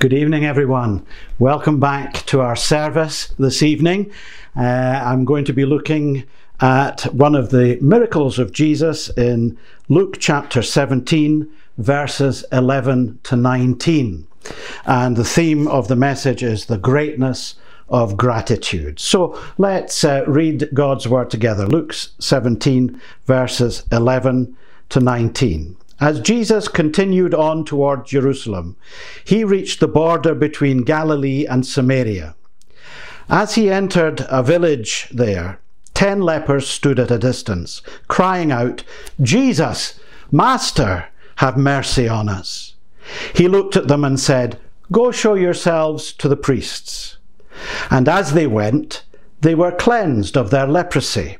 Good evening, everyone. Welcome back to our service this evening. Uh, I'm going to be looking at one of the miracles of Jesus in Luke chapter 17, verses 11 to 19. And the theme of the message is the greatness of gratitude. So let's uh, read God's word together. Luke 17, verses 11 to 19. As Jesus continued on toward Jerusalem, he reached the border between Galilee and Samaria. As he entered a village there, ten lepers stood at a distance, crying out, Jesus, Master, have mercy on us. He looked at them and said, Go show yourselves to the priests. And as they went, they were cleansed of their leprosy.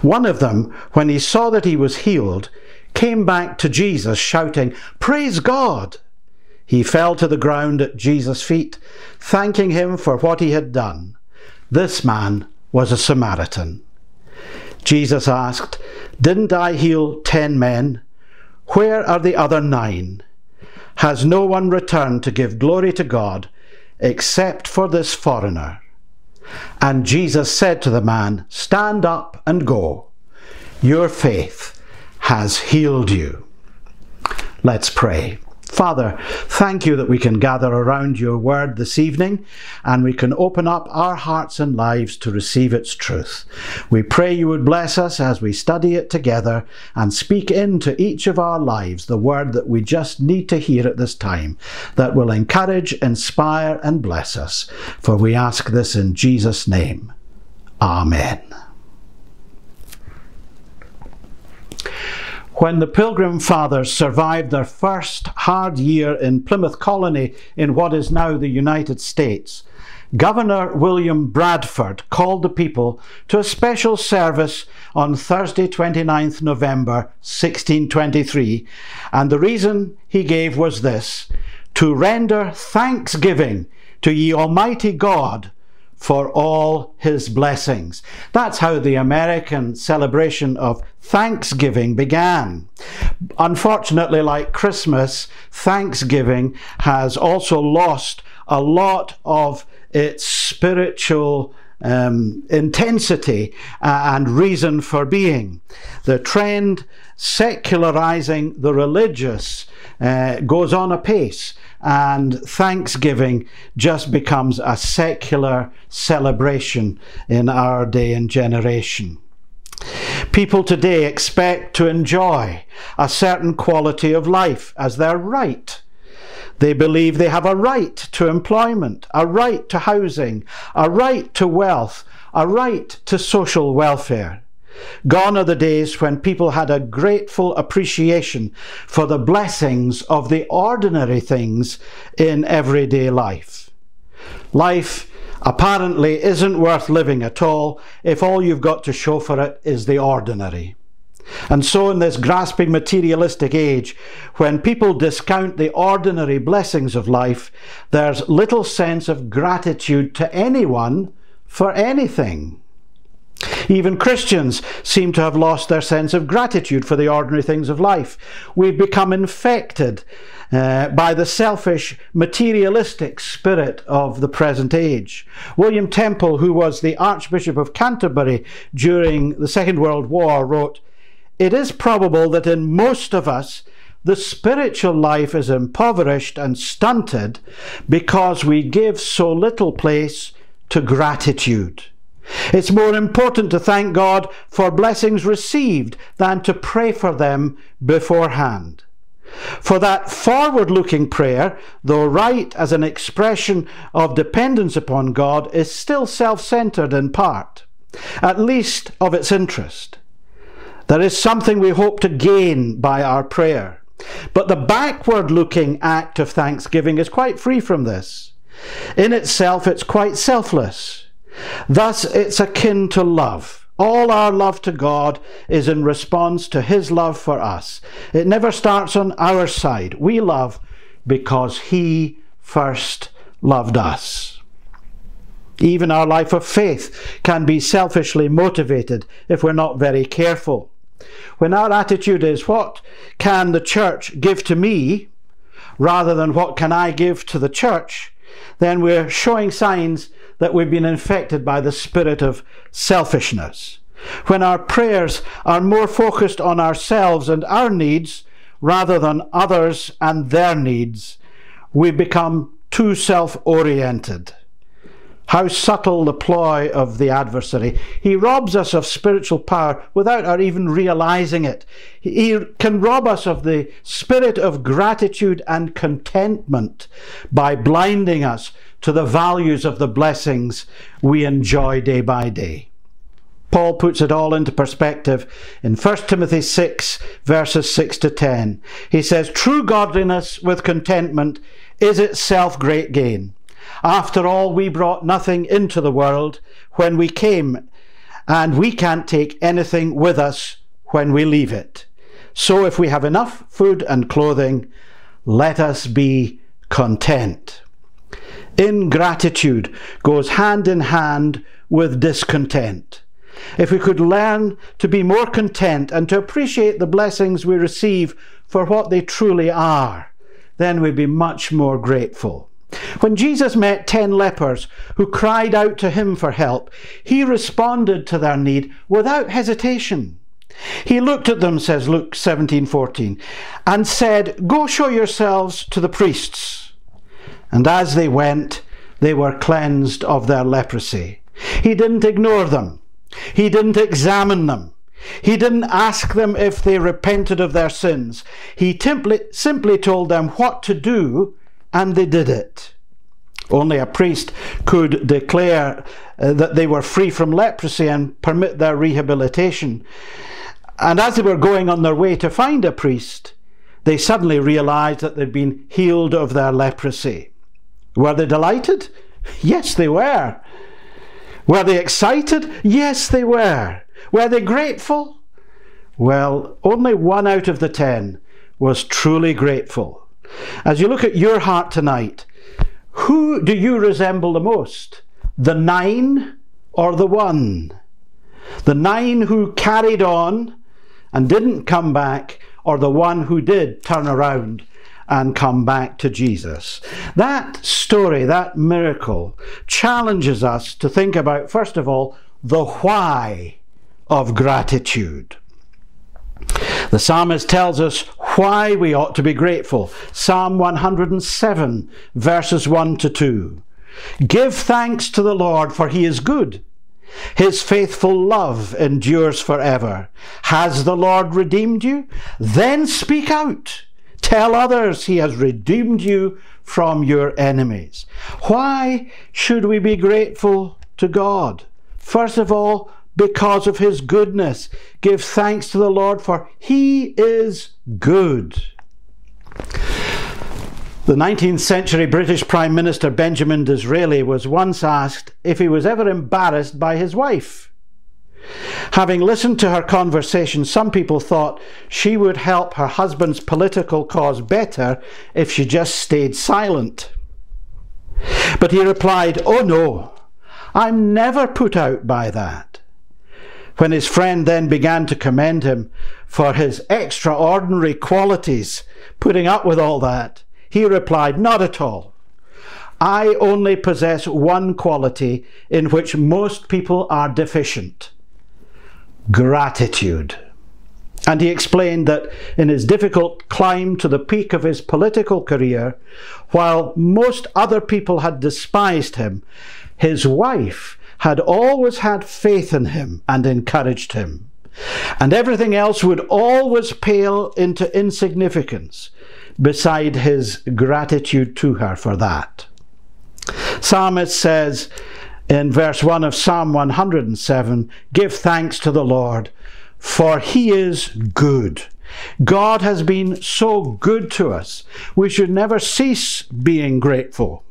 One of them, when he saw that he was healed, came back to Jesus shouting, Praise God! He fell to the ground at Jesus' feet, thanking him for what he had done. This man was a Samaritan. Jesus asked, Didn't I heal ten men? Where are the other nine? Has no one returned to give glory to God except for this foreigner? And Jesus said to the man, Stand up and go. Your faith has healed you. Let's pray. Father, thank you that we can gather around your word this evening and we can open up our hearts and lives to receive its truth. We pray you would bless us as we study it together and speak into each of our lives the word that we just need to hear at this time that will encourage, inspire, and bless us. For we ask this in Jesus' name. Amen. When the Pilgrim Fathers survived their first hard year in Plymouth Colony in what is now the United States, Governor William Bradford called the people to a special service on Thursday, 29th November 1623, and the reason he gave was this to render thanksgiving to ye Almighty God for all his blessings. That's how the American celebration of Thanksgiving began. Unfortunately, like Christmas, Thanksgiving has also lost a lot of its spiritual um, intensity and reason for being. The trend secularizing the religious uh, goes on apace and Thanksgiving just becomes a secular celebration in our day and generation. People today expect to enjoy a certain quality of life as their right. They believe they have a right to employment, a right to housing, a right to wealth, a right to social welfare. Gone are the days when people had a grateful appreciation for the blessings of the ordinary things in everyday life. Life apparently isn't worth living at all if all you've got to show for it is the ordinary. And so, in this grasping materialistic age, when people discount the ordinary blessings of life, there's little sense of gratitude to anyone for anything. Even Christians seem to have lost their sense of gratitude for the ordinary things of life. We've become infected uh, by the selfish, materialistic spirit of the present age. William Temple, who was the Archbishop of Canterbury during the Second World War, wrote, It is probable that in most of us, the spiritual life is impoverished and stunted because we give so little place to gratitude. It's more important to thank God for blessings received than to pray for them beforehand. For that forward looking prayer, though right as an expression of dependence upon God, is still self centered in part, at least of its interest. There is something we hope to gain by our prayer. But the backward looking act of thanksgiving is quite free from this. In itself, it's quite selfless. Thus, it's akin to love. All our love to God is in response to His love for us. It never starts on our side. We love because He first loved us. Even our life of faith can be selfishly motivated if we're not very careful. When our attitude is, What can the church give to me? rather than what can I give to the church, then we're showing signs that we've been infected by the spirit of selfishness. When our prayers are more focused on ourselves and our needs rather than others and their needs, we become too self oriented. How subtle the ploy of the adversary. He robs us of spiritual power without our even realizing it. He can rob us of the spirit of gratitude and contentment by blinding us to the values of the blessings we enjoy day by day. Paul puts it all into perspective in 1 Timothy 6, verses 6 to 10. He says, True godliness with contentment is itself great gain. After all, we brought nothing into the world when we came, and we can't take anything with us when we leave it. So if we have enough food and clothing, let us be content. Ingratitude goes hand in hand with discontent. If we could learn to be more content and to appreciate the blessings we receive for what they truly are, then we'd be much more grateful. When Jesus met ten lepers who cried out to him for help, he responded to their need without hesitation. He looked at them, says Luke 17:14, and said, "Go show yourselves to the priests." And as they went, they were cleansed of their leprosy. He didn't ignore them. He didn't examine them. He didn't ask them if they repented of their sins. He simply, simply told them what to do, and they did it. Only a priest could declare uh, that they were free from leprosy and permit their rehabilitation. And as they were going on their way to find a priest, they suddenly realized that they'd been healed of their leprosy. Were they delighted? Yes, they were. Were they excited? Yes, they were. Were they grateful? Well, only one out of the ten was truly grateful. As you look at your heart tonight, who do you resemble the most? The nine or the one? The nine who carried on and didn't come back, or the one who did turn around and come back to Jesus. That story, that miracle, challenges us to think about, first of all, the why of gratitude. The psalmist tells us why we ought to be grateful. Psalm 107, verses 1 to 2. Give thanks to the Lord, for he is good. His faithful love endures forever. Has the Lord redeemed you? Then speak out. Tell others he has redeemed you from your enemies. Why should we be grateful to God? First of all, because of his goodness. Give thanks to the Lord, for he is good. The 19th century British Prime Minister Benjamin Disraeli was once asked if he was ever embarrassed by his wife. Having listened to her conversation, some people thought she would help her husband's political cause better if she just stayed silent. But he replied, Oh no, I'm never put out by that. When his friend then began to commend him for his extraordinary qualities, putting up with all that, he replied, Not at all. I only possess one quality in which most people are deficient gratitude. And he explained that in his difficult climb to the peak of his political career, while most other people had despised him, his wife had always had faith in him and encouraged him. And everything else would always pale into insignificance beside his gratitude to her for that. Psalmist says in verse 1 of Psalm 107 Give thanks to the Lord, for he is good. God has been so good to us. We should never cease being grateful.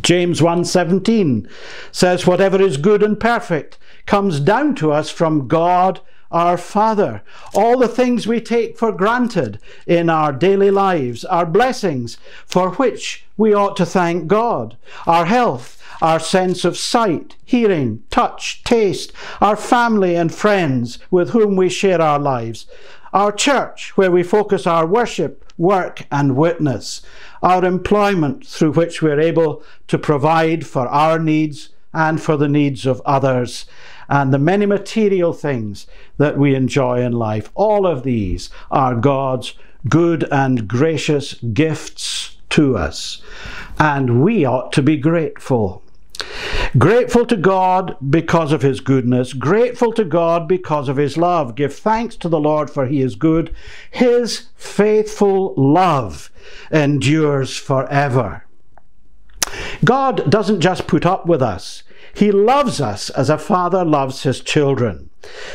James 1:17 says whatever is good and perfect comes down to us from God our Father. All the things we take for granted in our daily lives are blessings for which we ought to thank God. Our health, our sense of sight, hearing, touch, taste, our family and friends with whom we share our lives, our church where we focus our worship, work and witness, our employment through which we're able to provide for our needs and for the needs of others, and the many material things that we enjoy in life. All of these are God's good and gracious gifts to us, and we ought to be grateful. Grateful to God because of his goodness, grateful to God because of his love. Give thanks to the Lord for he is good. His faithful love endures forever. God doesn't just put up with us, he loves us as a father loves his children.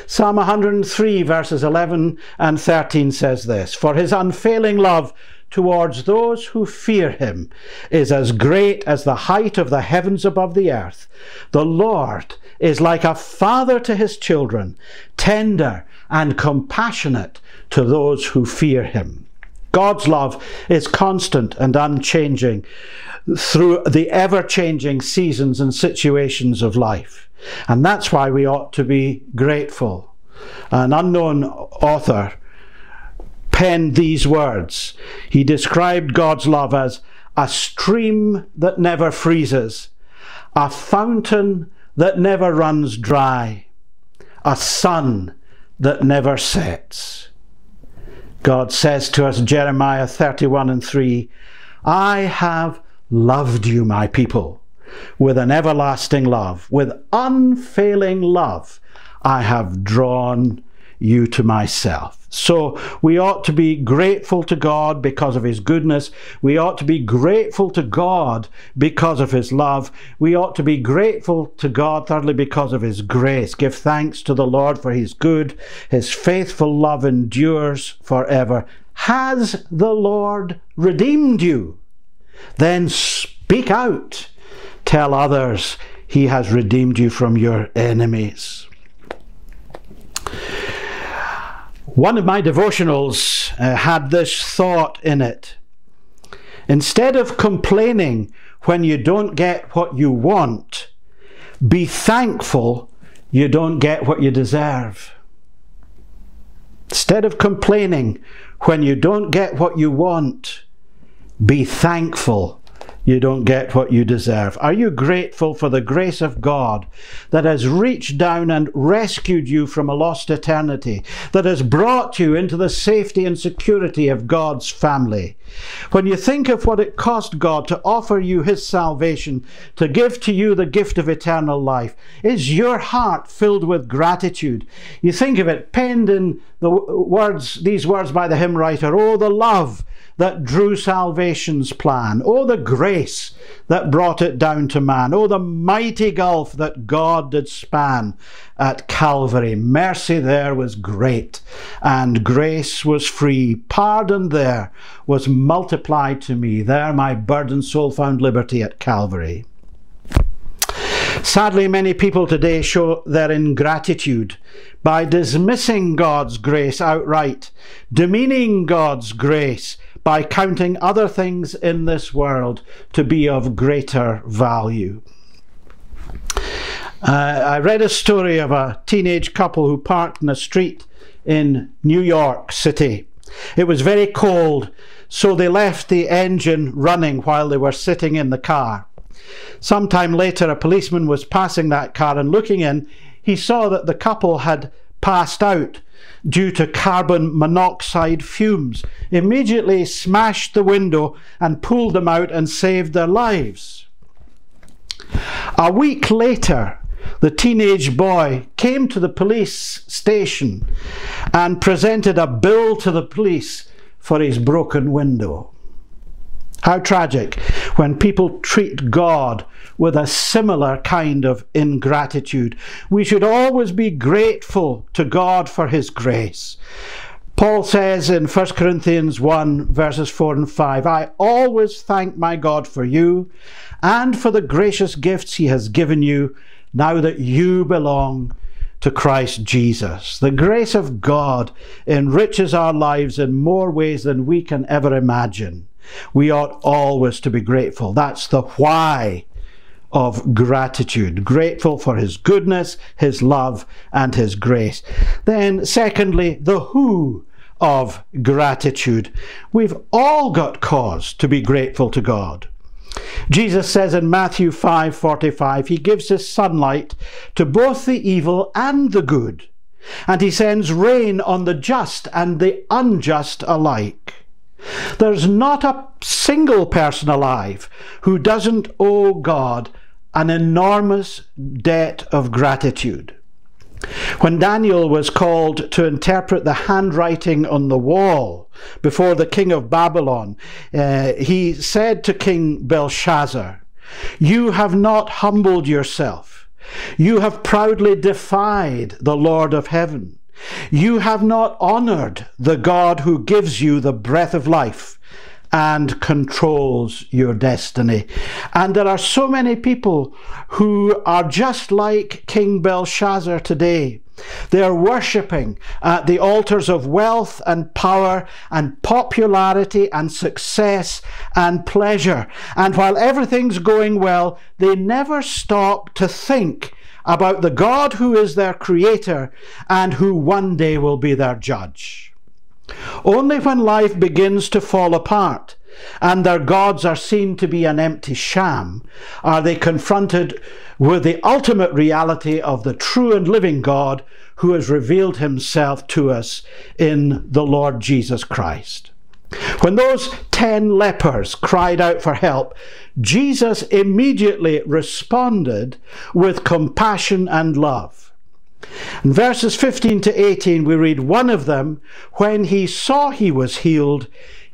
Psalm 103, verses 11 and 13 says this For his unfailing love towards those who fear him is as great as the height of the heavens above the earth. The Lord is like a father to his children, tender and compassionate to those who fear him. God's love is constant and unchanging through the ever changing seasons and situations of life. And that's why we ought to be grateful. An unknown author penned these words. He described God's love as a stream that never freezes, a fountain that never runs dry, a sun that never sets. God says to us, Jeremiah 31 and 3, I have loved you, my people, with an everlasting love, with unfailing love. I have drawn you to myself. So we ought to be grateful to God because of His goodness. We ought to be grateful to God because of His love. We ought to be grateful to God, thirdly, because of His grace. Give thanks to the Lord for His good. His faithful love endures forever. Has the Lord redeemed you? Then speak out. Tell others He has redeemed you from your enemies. One of my devotionals uh, had this thought in it. Instead of complaining when you don't get what you want, be thankful you don't get what you deserve. Instead of complaining when you don't get what you want, be thankful you don't get what you deserve? Are you grateful for the grace of God that has reached down and rescued you from a lost eternity, that has brought you into the safety and security of God's family? When you think of what it cost God to offer you His salvation, to give to you the gift of eternal life, is your heart filled with gratitude? You think of it penned in the words, these words by the hymn writer, Oh, the love that drew salvation's plan. Oh, the grace that brought it down to man. Oh, the mighty gulf that God did span at Calvary. Mercy there was great, and grace was free. Pardon there was multiplied to me. There my burdened soul found liberty at Calvary. Sadly, many people today show their ingratitude by dismissing God's grace outright, demeaning God's grace, by counting other things in this world to be of greater value. Uh, I read a story of a teenage couple who parked in a street in New York City. It was very cold, so they left the engine running while they were sitting in the car. Sometime later, a policeman was passing that car and looking in, he saw that the couple had passed out due to carbon monoxide fumes, immediately smashed the window and pulled them out and saved their lives. A week later, the teenage boy came to the police station and presented a bill to the police for his broken window. How tragic when people treat God with a similar kind of ingratitude. We should always be grateful to God for His grace. Paul says in 1 Corinthians 1, verses 4 and 5, I always thank my God for you and for the gracious gifts He has given you now that you belong to Christ Jesus. The grace of God enriches our lives in more ways than we can ever imagine. We ought always to be grateful. That's the why of gratitude. Grateful for his goodness, his love, and his grace. Then, secondly, the who of gratitude. We've all got cause to be grateful to God. Jesus says in Matthew 5:45 he gives his sunlight to both the evil and the good and he sends rain on the just and the unjust alike. There's not a single person alive who doesn't owe God an enormous debt of gratitude. When Daniel was called to interpret the handwriting on the wall before the king of Babylon, uh, he said to King Belshazzar, You have not humbled yourself. You have proudly defied the Lord of heaven. You have not honored the God who gives you the breath of life and controls your destiny. And there are so many people who are just like King Belshazzar today. They are worshipping at the altars of wealth and power and popularity and success and pleasure. And while everything's going well, they never stop to think about the God who is their creator and who one day will be their judge. Only when life begins to fall apart and their gods are seen to be an empty sham are they confronted with the ultimate reality of the true and living God who has revealed himself to us in the Lord Jesus Christ. When those ten lepers cried out for help, Jesus immediately responded with compassion and love. In verses 15 to 18, we read, One of them, when he saw he was healed,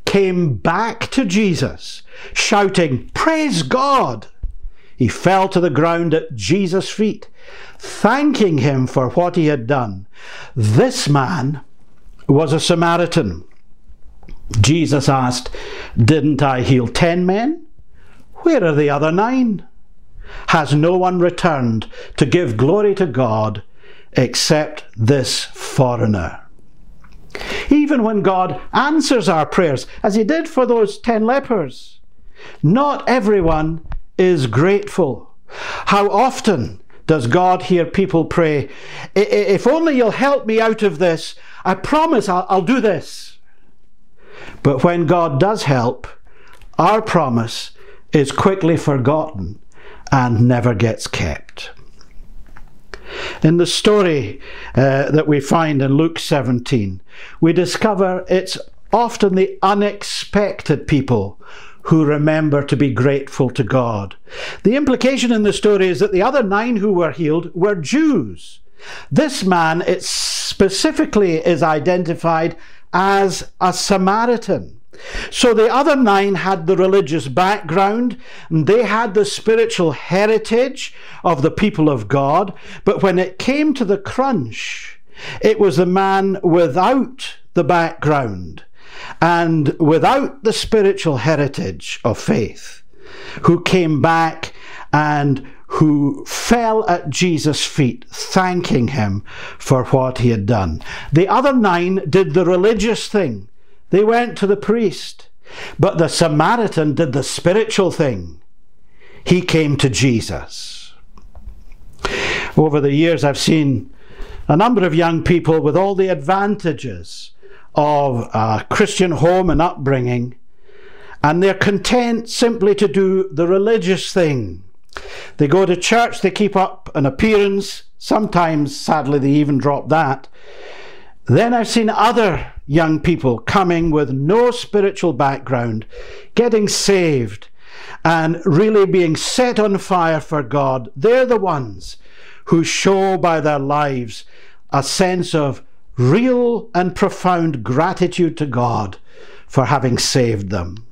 came back to Jesus, shouting, Praise God! He fell to the ground at Jesus' feet, thanking him for what he had done. This man was a Samaritan. Jesus asked, Didn't I heal ten men? Where are the other nine? Has no one returned to give glory to God except this foreigner. Even when God answers our prayers, as he did for those ten lepers, not everyone is grateful. How often does God hear people pray, If only you'll help me out of this, I promise I'll, I'll do this. But when God does help, our promise is quickly forgotten and never gets kept. In the story uh, that we find in Luke 17, we discover it's often the unexpected people who remember to be grateful to God. The implication in the story is that the other nine who were healed were Jews. This man, it specifically is identified as a Samaritan. So the other nine had the religious background, and they had the spiritual heritage of the people of God. But when it came to the crunch, it was the man without the background and without the spiritual heritage of faith who came back and who fell at Jesus' feet, thanking him for what he had done. The other nine did the religious thing they went to the priest. But the Samaritan did the spiritual thing. He came to Jesus. Over the years, I've seen a number of young people with all the advantages of a Christian home and upbringing, and they're content simply to do the religious thing. They go to church, they keep up an appearance, sometimes, sadly, they even drop that. Then I've seen other young people coming with no spiritual background, getting saved, and really being set on fire for God. They're the ones who show by their lives a sense of real and profound gratitude to God for having saved them.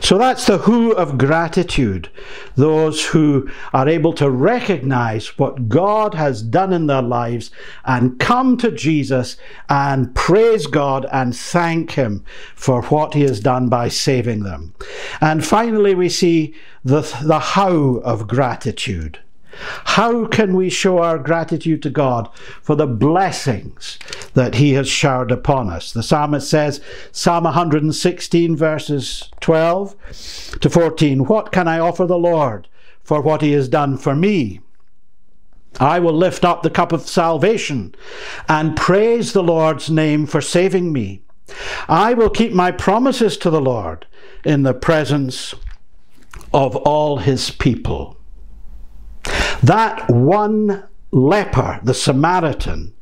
So that's the who of gratitude. Those who are able to recognize what God has done in their lives and come to Jesus and praise God and thank Him for what He has done by saving them. And finally, we see the, the how of gratitude. How can we show our gratitude to God for the blessings that He has showered upon us? The psalmist says, Psalm 116, verses 12 to 14, What can I offer the Lord for what He has done for me? I will lift up the cup of salvation and praise the Lord's name for saving me. I will keep my promises to the Lord in the presence of all his people. That one leper, the Samaritan,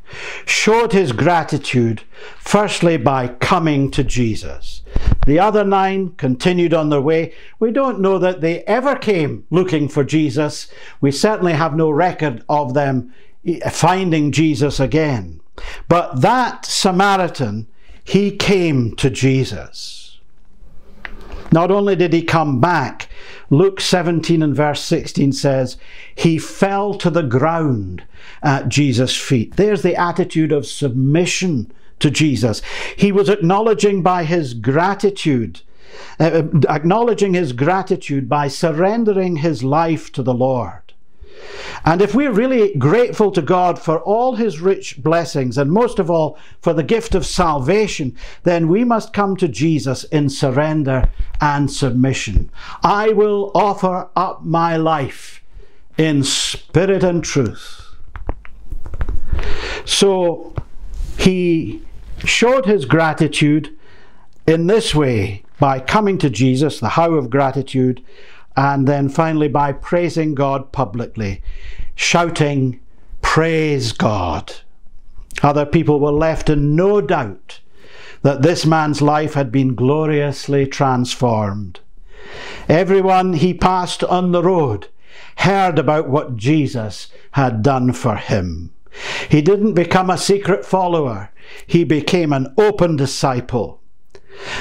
showed his gratitude firstly by coming to Jesus. The other nine continued on their way. We don't know that they ever came looking for Jesus. We certainly have no record of them eh, finding Jesus again. But that Samaritan, he came to Jesus. Not only did he come back, Luke 17 and verse 16 says, He fell to the ground at Jesus' feet. There's the attitude of submission to Jesus. He was acknowledging by his gratitude, uh, acknowledging his gratitude by surrendering his life to the Lord. And if we're really grateful to God for all his rich blessings, and most of all for the gift of salvation, then we must come to Jesus in surrender and submission. I will offer up my life in spirit and truth. So he showed his gratitude in this way by coming to Jesus, the how of gratitude, and then finally by praising God publicly, shouting, Praise God. Other people were left in no doubt that this man's life had been gloriously transformed. Everyone he passed on the road heard about what Jesus had done for him. He didn't become a secret follower, he became an open disciple.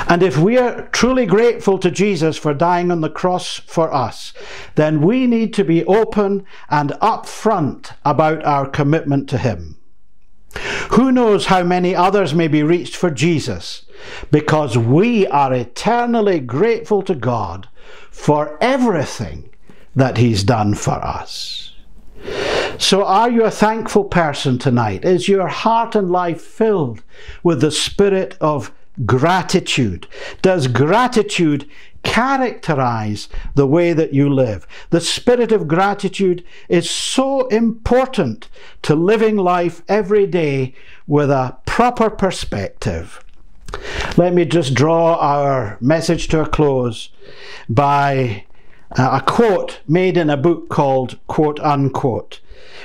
And if we are truly grateful to Jesus for dying on the cross for us, then we need to be open and upfront about our commitment to Him. Who knows how many others may be reached for Jesus because we are eternally grateful to God for everything that He's done for us. So, are you a thankful person tonight? Is your heart and life filled with the spirit of gratitude? Does gratitude characterize the way that you live? The spirit of gratitude is so important to living life every day with a proper perspective. Let me just draw our message to a close by uh, a quote made in a book called Quote Unquote,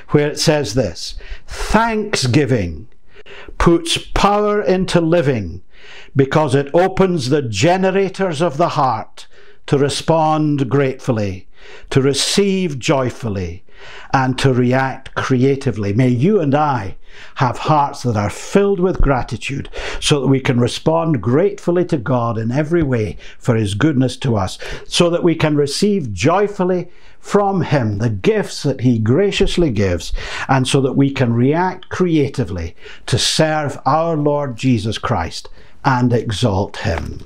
where it says this Thanksgiving puts power into living because it opens the generators of the heart to respond gratefully, to receive joyfully, and to react creatively. May you and I have hearts that are filled with gratitude so that we can respond gratefully to God in every way for His goodness to us, so that we can receive joyfully from Him the gifts that He graciously gives, and so that we can react creatively to serve our Lord Jesus Christ and exalt Him.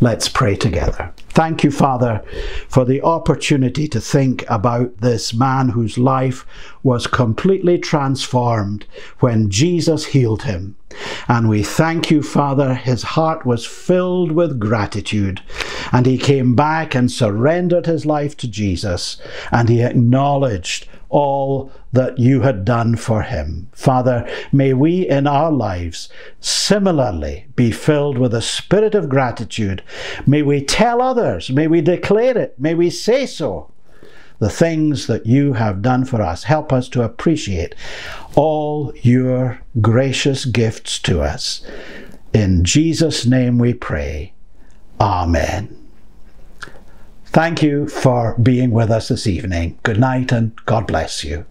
Let's pray together. Thank you, Father, for the opportunity to think about this man whose life was completely transformed when Jesus healed him. And we thank you, Father, his heart was filled with gratitude, and he came back and surrendered his life to Jesus, and he acknowledged all that you had done for him. Father, may we in our lives similarly be filled with a spirit of gratitude. May we tell others, may we declare it, may we say so. The things that you have done for us. Help us to appreciate all your gracious gifts to us. In Jesus' name we pray. Amen. Thank you for being with us this evening. Good night and God bless you.